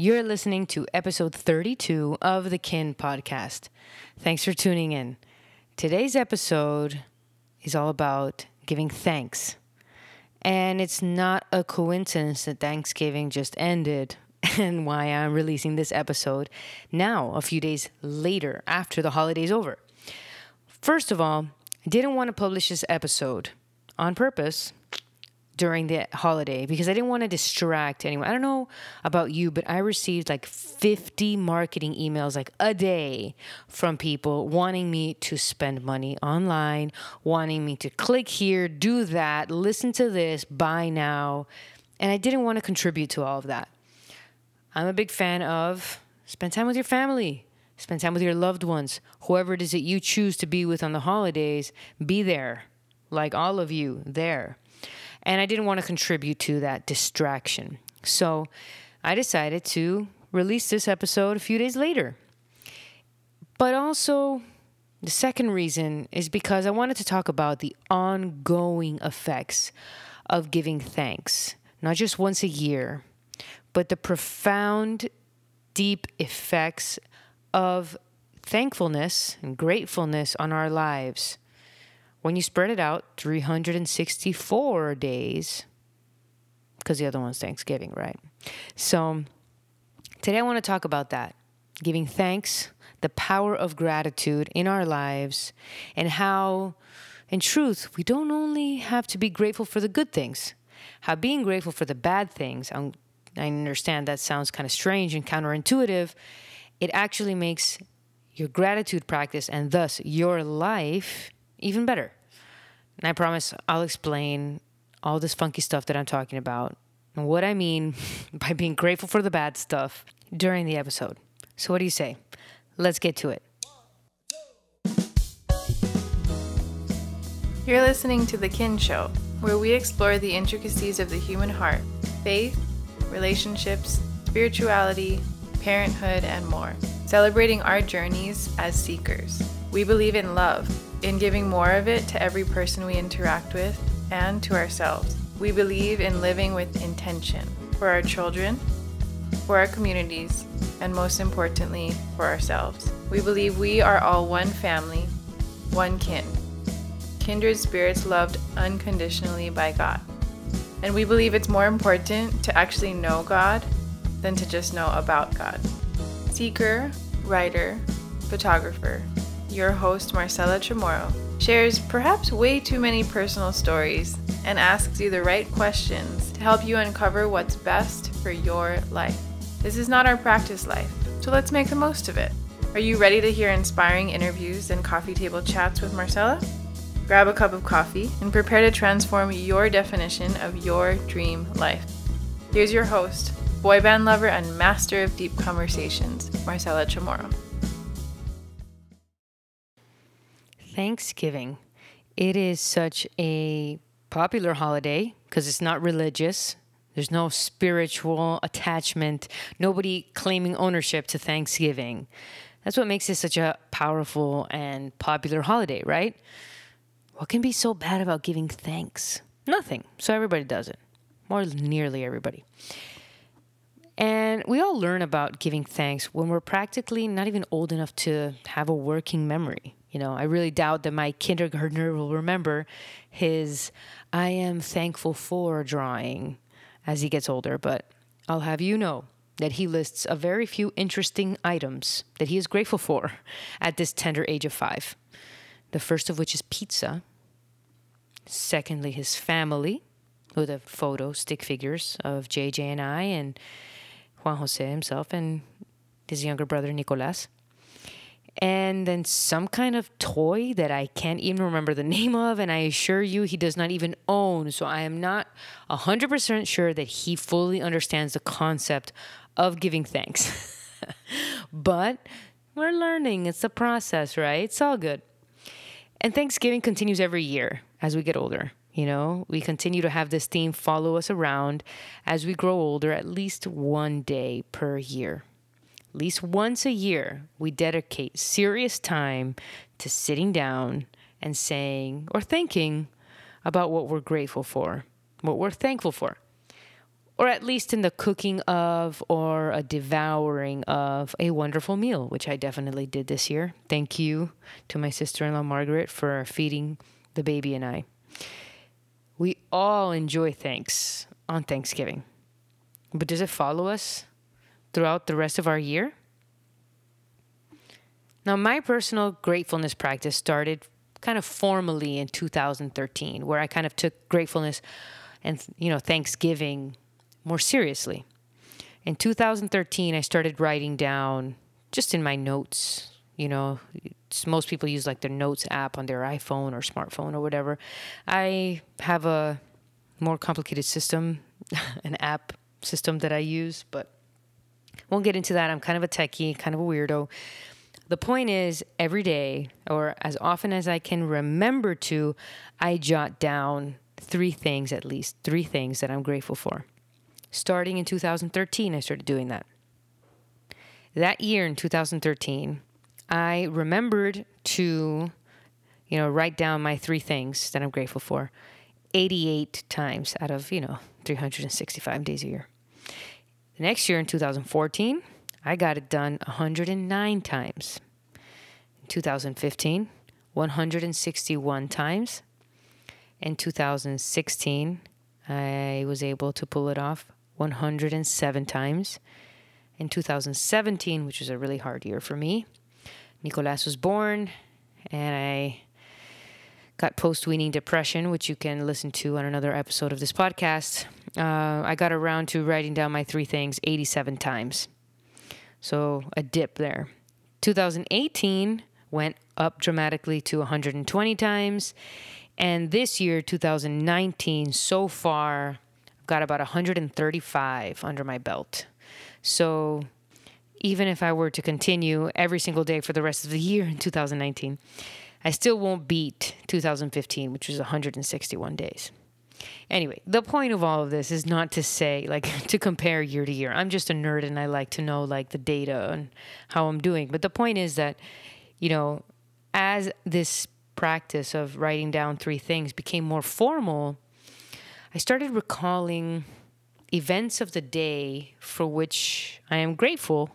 You're listening to episode 32 of the Kin podcast. Thanks for tuning in. Today's episode is all about giving thanks. And it's not a coincidence that Thanksgiving just ended and why I'm releasing this episode now, a few days later after the holiday's over. First of all, I didn't want to publish this episode on purpose during the holiday because I didn't want to distract anyone. I don't know about you, but I received like 50 marketing emails like a day from people wanting me to spend money online, wanting me to click here, do that, listen to this, buy now. And I didn't want to contribute to all of that. I'm a big fan of spend time with your family, spend time with your loved ones, whoever it is that you choose to be with on the holidays, be there, like all of you, there. And I didn't want to contribute to that distraction. So I decided to release this episode a few days later. But also, the second reason is because I wanted to talk about the ongoing effects of giving thanks, not just once a year, but the profound, deep effects of thankfulness and gratefulness on our lives when you spread it out 364 days, because the other one's Thanksgiving, right? So today I want to talk about that giving thanks, the power of gratitude in our lives, and how, in truth, we don't only have to be grateful for the good things, how being grateful for the bad things, um, I understand that sounds kind of strange and counterintuitive, it actually makes your gratitude practice and thus your life even better. And I promise I'll explain all this funky stuff that I'm talking about and what I mean by being grateful for the bad stuff during the episode. So, what do you say? Let's get to it. You're listening to The Kin Show, where we explore the intricacies of the human heart, faith, relationships, spirituality, parenthood, and more, celebrating our journeys as seekers. We believe in love in giving more of it to every person we interact with and to ourselves. We believe in living with intention for our children, for our communities, and most importantly, for ourselves. We believe we are all one family, one kin, kindred spirits loved unconditionally by God. And we believe it's more important to actually know God than to just know about God. Seeker, writer, photographer, your host, Marcella Chamorro, shares perhaps way too many personal stories and asks you the right questions to help you uncover what's best for your life. This is not our practice life, so let's make the most of it. Are you ready to hear inspiring interviews and coffee table chats with Marcella? Grab a cup of coffee and prepare to transform your definition of your dream life. Here's your host, boy band lover and master of deep conversations, Marcella Chamorro. Thanksgiving. It is such a popular holiday because it's not religious. There's no spiritual attachment, nobody claiming ownership to Thanksgiving. That's what makes it such a powerful and popular holiday, right? What can be so bad about giving thanks? Nothing. So everybody does it, or nearly everybody. And we all learn about giving thanks when we're practically not even old enough to have a working memory. You know, I really doubt that my kindergartner will remember his I am thankful for drawing as he gets older, but I'll have you know that he lists a very few interesting items that he is grateful for at this tender age of five. The first of which is pizza. Secondly, his family, with a photo, stick figures of JJ and I, and Juan Jose himself, and his younger brother, Nicolas and then some kind of toy that I can't even remember the name of, and I assure you he does not even own. So I am not 100% sure that he fully understands the concept of giving thanks. but we're learning, it's a process, right? It's all good. And Thanksgiving continues every year as we get older. You know, we continue to have this theme follow us around as we grow older, at least one day per year at least once a year, we dedicate serious time to sitting down and saying or thinking about what we're grateful for, what we're thankful for. or at least in the cooking of or a devouring of a wonderful meal, which I definitely did this year. Thank you to my sister in law, Margaret, for feeding the baby and I. We all enjoy thanks on Thanksgiving, but does it follow us throughout the rest of our year? Now, my personal gratefulness practice started kind of formally in 2013, where I kind of took gratefulness and, you know, Thanksgiving more seriously. In 2013, I started writing down just in my notes, you know, most people use like their notes app on their iPhone or smartphone or whatever. I have a more complicated system, an app system that I use, but won't get into that. I'm kind of a techie, kind of a weirdo. The point is, every day, or as often as I can remember to, I jot down three things at least, three things that I'm grateful for. Starting in 2013, I started doing that. That year in 2013, I remembered to, you know, write down my three things that I'm grateful for 88 times out of, you know, 365 days a year. Next year in 2014, I got it done 109 times. In 2015, 161 times. In 2016, I was able to pull it off 107 times. In 2017, which was a really hard year for me, Nicolas was born, and I got post weaning depression, which you can listen to on another episode of this podcast. Uh, I got around to writing down my three things 87 times. So a dip there. 2018 went up dramatically to 120 times. And this year, 2019, so far, I've got about 135 under my belt. So even if I were to continue every single day for the rest of the year in 2019, I still won't beat 2015, which was 161 days. Anyway, the point of all of this is not to say like to compare year to year. I'm just a nerd and I like to know like the data and how I'm doing. But the point is that, you know, as this practice of writing down three things became more formal, I started recalling events of the day for which I am grateful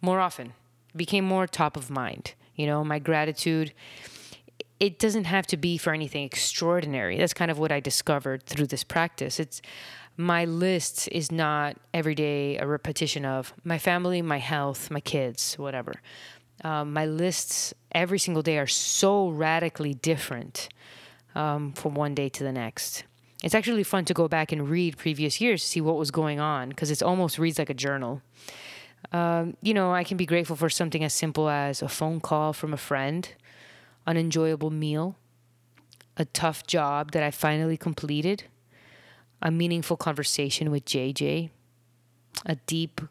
more often. Became more top of mind. You know, my gratitude it doesn't have to be for anything extraordinary. That's kind of what I discovered through this practice. It's my list is not every day a repetition of my family, my health, my kids, whatever. Um, my lists every single day are so radically different um, from one day to the next. It's actually fun to go back and read previous years to see what was going on because it almost reads like a journal. Um, you know, I can be grateful for something as simple as a phone call from a friend an enjoyable meal, a tough job that I finally completed, a meaningful conversation with JJ, a deep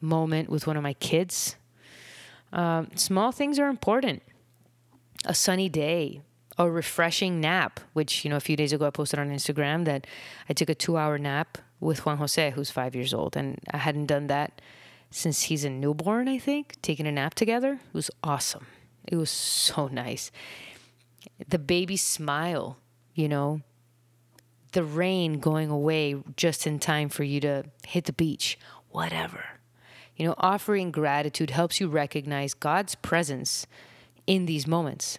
moment with one of my kids. Um, small things are important. A sunny day, a refreshing nap, which, you know, a few days ago I posted on Instagram that I took a two hour nap with Juan Jose, who's five years old. And I hadn't done that since he's a newborn, I think, taking a nap together. It was awesome. It was so nice. The baby smile, you know, the rain going away just in time for you to hit the beach, whatever. You know, offering gratitude helps you recognize God's presence in these moments.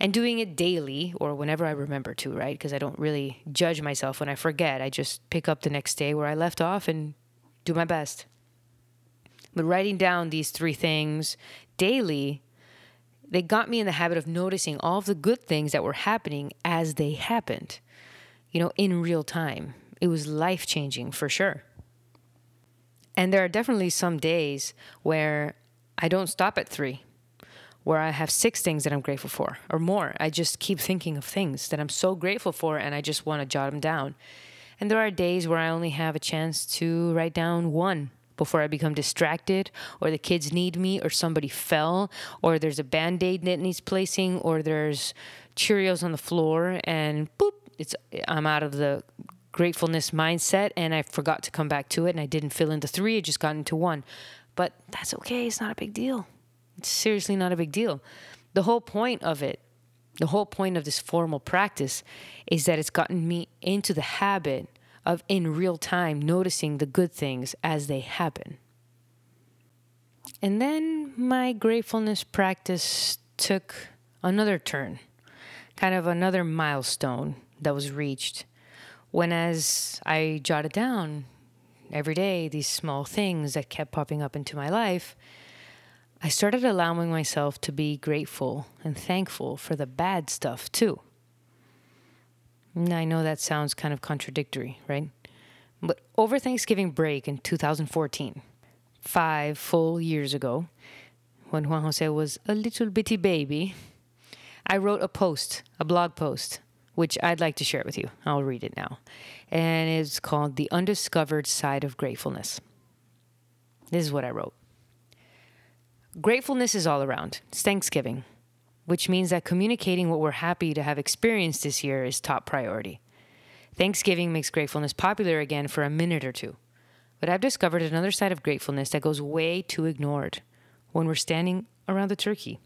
And doing it daily or whenever I remember to, right? Because I don't really judge myself when I forget. I just pick up the next day where I left off and do my best. But writing down these three things daily they got me in the habit of noticing all of the good things that were happening as they happened, you know, in real time. It was life changing for sure. And there are definitely some days where I don't stop at three, where I have six things that I'm grateful for or more. I just keep thinking of things that I'm so grateful for and I just want to jot them down. And there are days where I only have a chance to write down one before I become distracted, or the kids need me, or somebody fell, or there's a band aid that needs placing, or there's Cheerios on the floor, and boop, it's I'm out of the gratefulness mindset, and I forgot to come back to it, and I didn't fill in the three, I just got into one. But that's okay, it's not a big deal. It's seriously not a big deal. The whole point of it, the whole point of this formal practice is that it's gotten me into the habit of in real time noticing the good things as they happen. And then my gratefulness practice took another turn, kind of another milestone that was reached. When, as I jotted down every day these small things that kept popping up into my life, I started allowing myself to be grateful and thankful for the bad stuff too. Mm, I know that sounds kind of contradictory, right? But over Thanksgiving break in 2014, five full years ago, when Juan Jose was a little bitty baby, I wrote a post, a blog post, which I'd like to share with you. I'll read it now. And it's called The Undiscovered Side of Gratefulness. This is what I wrote Gratefulness is all around. It's Thanksgiving, which means that communicating what we're happy to have experienced this year is top priority. Thanksgiving makes gratefulness popular again for a minute or two. But I've discovered another side of gratefulness that goes way too ignored when we're standing around the turkey.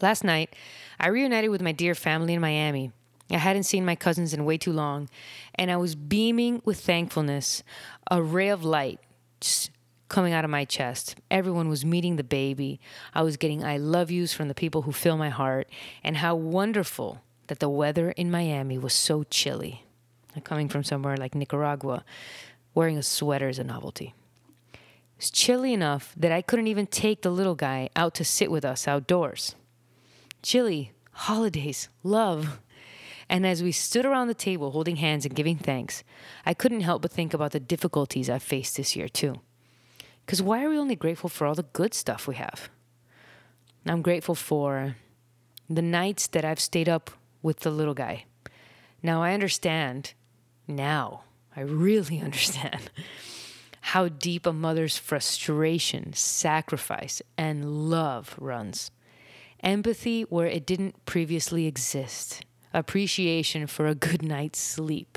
Last night, I reunited with my dear family in Miami. I hadn't seen my cousins in way too long, and I was beaming with thankfulness, a ray of light just coming out of my chest. Everyone was meeting the baby. I was getting I love yous from the people who fill my heart, and how wonderful that the weather in Miami was so chilly. Coming from somewhere like Nicaragua, wearing a sweater is a novelty. It was chilly enough that I couldn't even take the little guy out to sit with us outdoors. Chilly, holidays, love. And as we stood around the table holding hands and giving thanks, I couldn't help but think about the difficulties I've faced this year, too. Because why are we only grateful for all the good stuff we have? I'm grateful for the nights that I've stayed up with the little guy. Now I understand, now I really understand how deep a mother's frustration, sacrifice, and love runs. Empathy where it didn't previously exist, appreciation for a good night's sleep.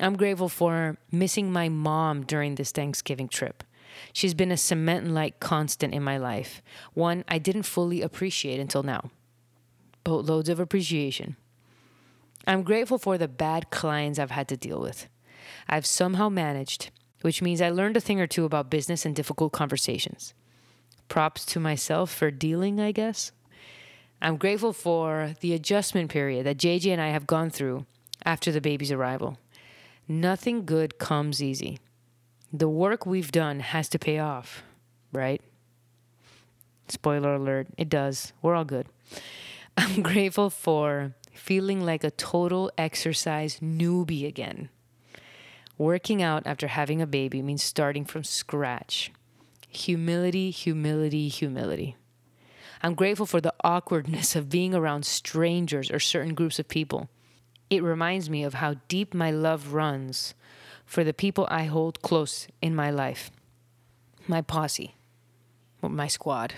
I'm grateful for missing my mom during this Thanksgiving trip. She's been a cement like constant in my life, one I didn't fully appreciate until now boatloads of appreciation. I'm grateful for the bad clients I've had to deal with. I've somehow managed, which means I learned a thing or two about business and difficult conversations. Props to myself for dealing, I guess. I'm grateful for the adjustment period that JJ and I have gone through after the baby's arrival. Nothing good comes easy. The work we've done has to pay off, right? Spoiler alert, it does. We're all good. I'm grateful for feeling like a total exercise newbie again. Working out after having a baby means starting from scratch. Humility, humility, humility. I'm grateful for the awkwardness of being around strangers or certain groups of people. It reminds me of how deep my love runs for the people I hold close in my life my posse, my squad.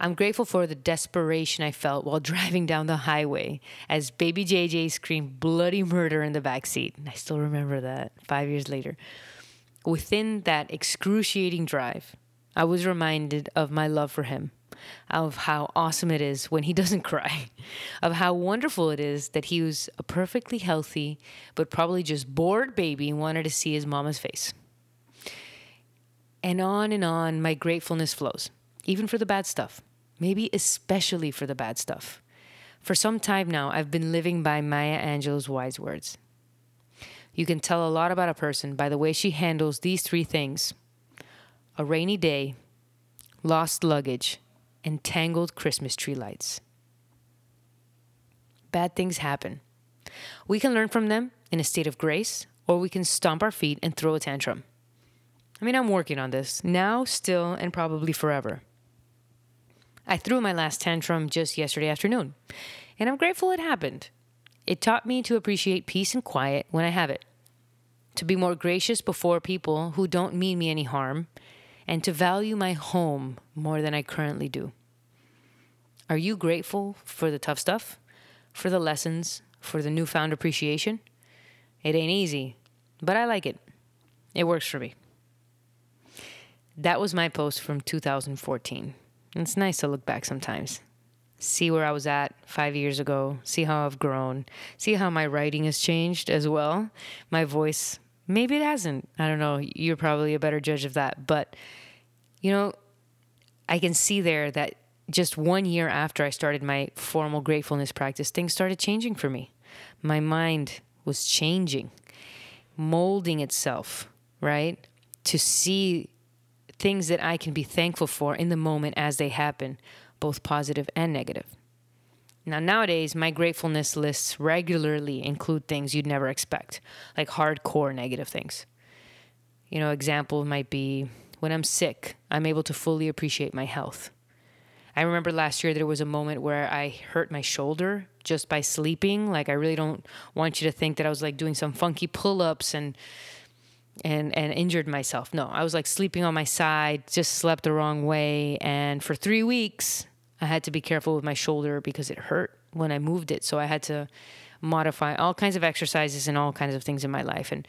I'm grateful for the desperation I felt while driving down the highway as baby JJ screamed bloody murder in the back seat. I still remember that 5 years later. Within that excruciating drive, I was reminded of my love for him, of how awesome it is when he doesn't cry, of how wonderful it is that he was a perfectly healthy but probably just bored baby and wanted to see his mama's face. And on and on my gratefulness flows, even for the bad stuff maybe especially for the bad stuff. For some time now, I've been living by Maya Angelou's wise words. You can tell a lot about a person by the way she handles these three things a rainy day, lost luggage, and tangled Christmas tree lights. Bad things happen. We can learn from them in a state of grace, or we can stomp our feet and throw a tantrum. I mean, I'm working on this now, still, and probably forever. I threw my last tantrum just yesterday afternoon, and I'm grateful it happened. It taught me to appreciate peace and quiet when I have it, to be more gracious before people who don't mean me any harm, and to value my home more than I currently do. Are you grateful for the tough stuff, for the lessons, for the newfound appreciation? It ain't easy, but I like it. It works for me. That was my post from 2014. It's nice to look back sometimes. see where I was at five years ago, see how I've grown, see how my writing has changed as well. My voice, maybe it hasn't. I don't know. You're probably a better judge of that. But, you know, I can see there that just one year after I started my formal gratefulness practice, things started changing for me. My mind was changing, molding itself, right? To see things that I can be thankful for in the moment as they happen, both positive and negative. Now, nowadays, my gratefulness lists regularly include things you'd never expect, like hardcore negative things. You know, example might be when I'm sick, I'm able to fully appreciate my health. I remember last year there was a moment where I hurt my shoulder just by sleeping. Like I really don't want you to think that I was like doing some funky pull-ups and and and injured myself. No, I was like sleeping on my side, just slept the wrong way, and for 3 weeks I had to be careful with my shoulder because it hurt when I moved it. So I had to modify all kinds of exercises and all kinds of things in my life. And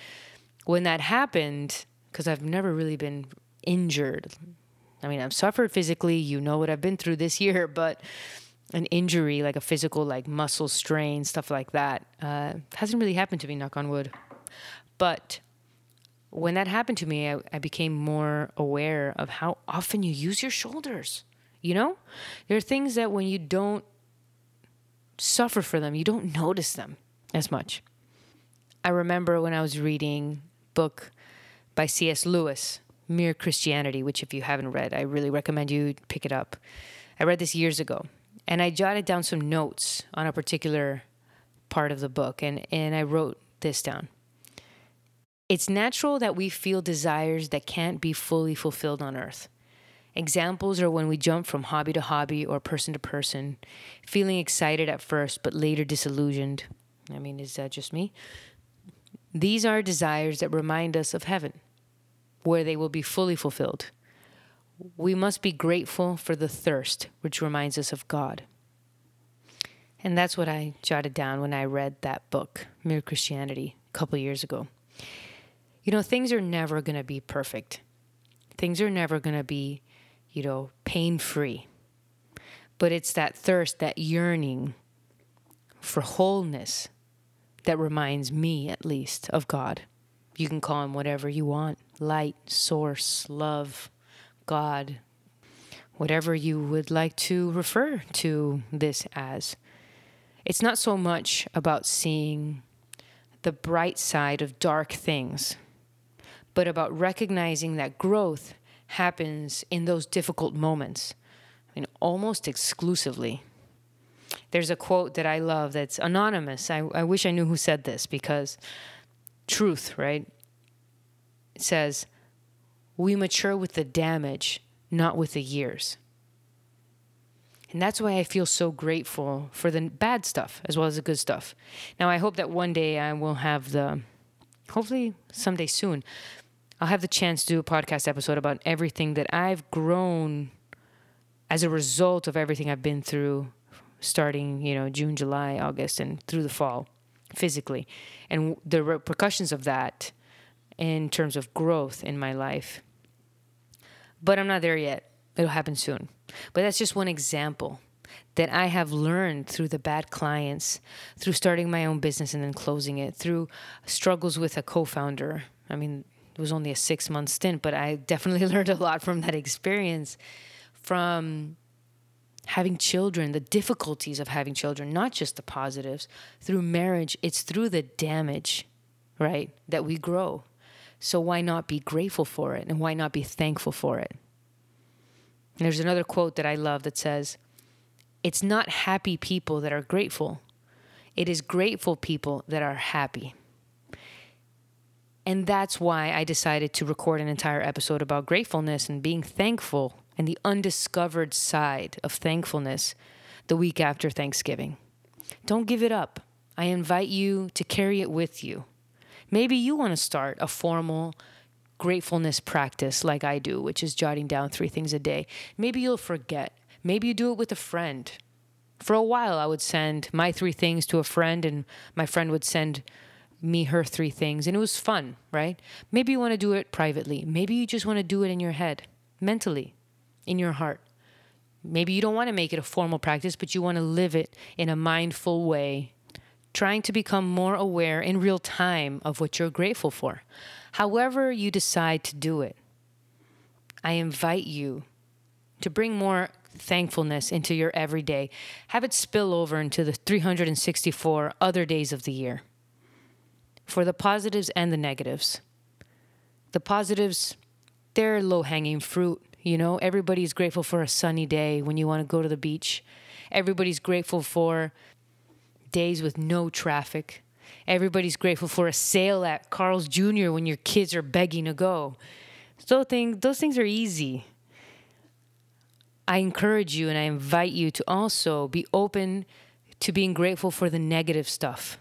when that happened, because I've never really been injured I mean, I've suffered physically. You know what I've been through this year, but an injury, like a physical, like muscle strain, stuff like that, uh, hasn't really happened to me, knock on wood. But when that happened to me, I, I became more aware of how often you use your shoulders. You know, there are things that when you don't suffer for them, you don't notice them as much. I remember when I was reading book by C.S. Lewis, Mere Christianity, which, if you haven't read, I really recommend you pick it up. I read this years ago, and I jotted down some notes on a particular part of the book, and, and I wrote this down. It's natural that we feel desires that can't be fully fulfilled on earth. Examples are when we jump from hobby to hobby or person to person, feeling excited at first but later disillusioned. I mean, is that just me? These are desires that remind us of heaven where they will be fully fulfilled. We must be grateful for the thirst, which reminds us of God. And that's what I jotted down when I read that book, Mere Christianity, a couple years ago. You know, things are never going to be perfect. Things are never going to be, you know, pain free. But it's that thirst, that yearning for wholeness that reminds me, at least, of God. You can call him whatever you want light, source, love, God, whatever you would like to refer to this as. It's not so much about seeing the bright side of dark things, but about recognizing that growth happens in those difficult moments. I mean, almost exclusively. There's a quote that I love that's anonymous. I, I wish I knew who said this because truth, right? It says, We mature with the damage, not with the years. And that's why I feel so grateful for the bad stuff as well as the good stuff. Now, I hope that one day I will have the, hopefully someday soon, I'll have the chance to do a podcast episode about everything that I've grown as a result of everything I've been through starting, you know, June, July, August, and through the fall physically. And the repercussions of that in terms of growth in my life. But I'm not there yet. It'll happen soon. But that's just one example that I have learned through the bad clients, through starting my own business and then closing it, through struggles with a co founder. I mean, it was only a six month stint, but I definitely learned a lot from that experience. From having children, the difficulties of having children, not just the positives. Through marriage, it's through the damage, right, that we grow. So why not be grateful for it and why not be thankful for it? And there's another quote that I love that says, It's not happy people that are grateful, it is grateful people that are happy. And that's why I decided to record an entire episode about gratefulness and being thankful and the undiscovered side of thankfulness the week after Thanksgiving. Don't give it up. I invite you to carry it with you. Maybe you want to start a formal gratefulness practice like I do, which is jotting down three things a day. Maybe you'll forget. Maybe you do it with a friend. For a while, I would send my three things to a friend, and my friend would send me her three things, and it was fun, right? Maybe you want to do it privately. Maybe you just want to do it in your head, mentally, in your heart. Maybe you don't want to make it a formal practice, but you want to live it in a mindful way, trying to become more aware in real time of what you're grateful for. However, you decide to do it, I invite you to bring more thankfulness into your everyday. Have it spill over into the 364 other days of the year for the positives and the negatives. The positives, they're low hanging fruit. You know, everybody's grateful for a sunny day when you want to go to the beach. Everybody's grateful for days with no traffic. Everybody's grateful for a sale at Carl's Jr. when your kids are begging to go. So thing, those things are easy. I encourage you and I invite you to also be open to being grateful for the negative stuff.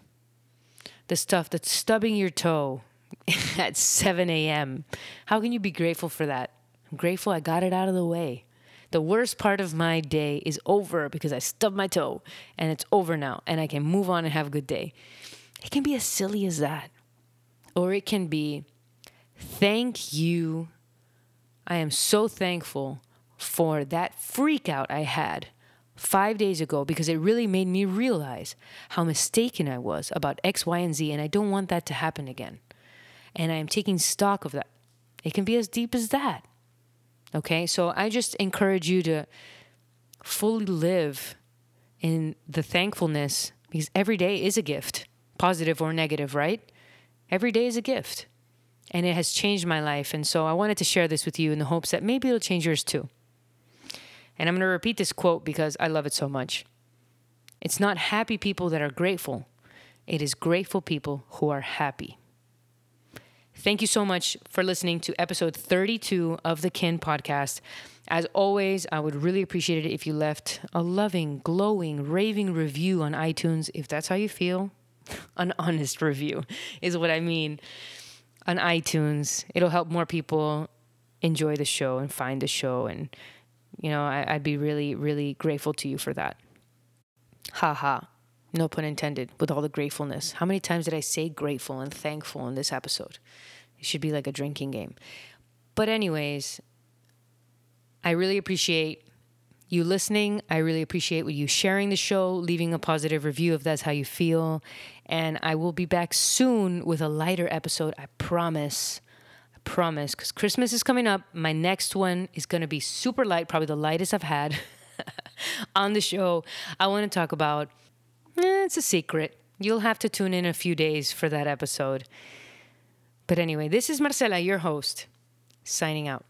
The stuff that's stubbing your toe at 7 a.m. How can you be grateful for that? I'm grateful I got it out of the way. The worst part of my day is over because I stubbed my toe and it's over now and I can move on and have a good day. It can be as silly as that. Or it can be, thank you. I am so thankful for that freak out I had five days ago because it really made me realize how mistaken I was about X, Y, and Z, and I don't want that to happen again. And I am taking stock of that. It can be as deep as that. Okay, so I just encourage you to fully live in the thankfulness because every day is a gift, positive or negative, right? Every day is a gift. And it has changed my life. And so I wanted to share this with you in the hopes that maybe it'll change yours too. And I'm going to repeat this quote because I love it so much. It's not happy people that are grateful, it is grateful people who are happy. Thank you so much for listening to episode 32 of the Kin podcast. As always, I would really appreciate it if you left a loving, glowing, raving review on iTunes, if that's how you feel. An honest review is what I mean on iTunes. It'll help more people enjoy the show and find the show and you know, I, would be really, really grateful to you for that. Ha ha. No pun intended, with all the gratefulness. How many times did I say grateful and thankful in this episode? It should be like a drinking game. But, anyways, I really appreciate you listening. I really appreciate you sharing the show, leaving a positive review if that's how you feel. And I will be back soon with a lighter episode, I promise promise, because Christmas is coming up. My next one is going to be super light, probably the lightest I've had on the show. I want to talk about, eh, it's a secret. You'll have to tune in a few days for that episode. But anyway, this is Marcella, your host, signing out.